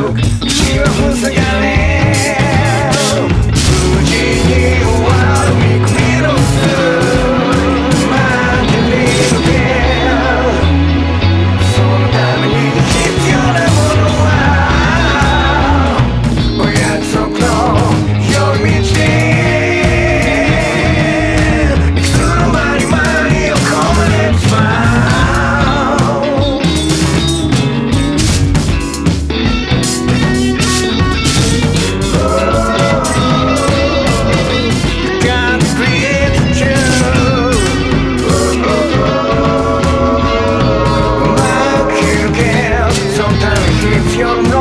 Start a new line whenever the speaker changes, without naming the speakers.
Cheer, you're not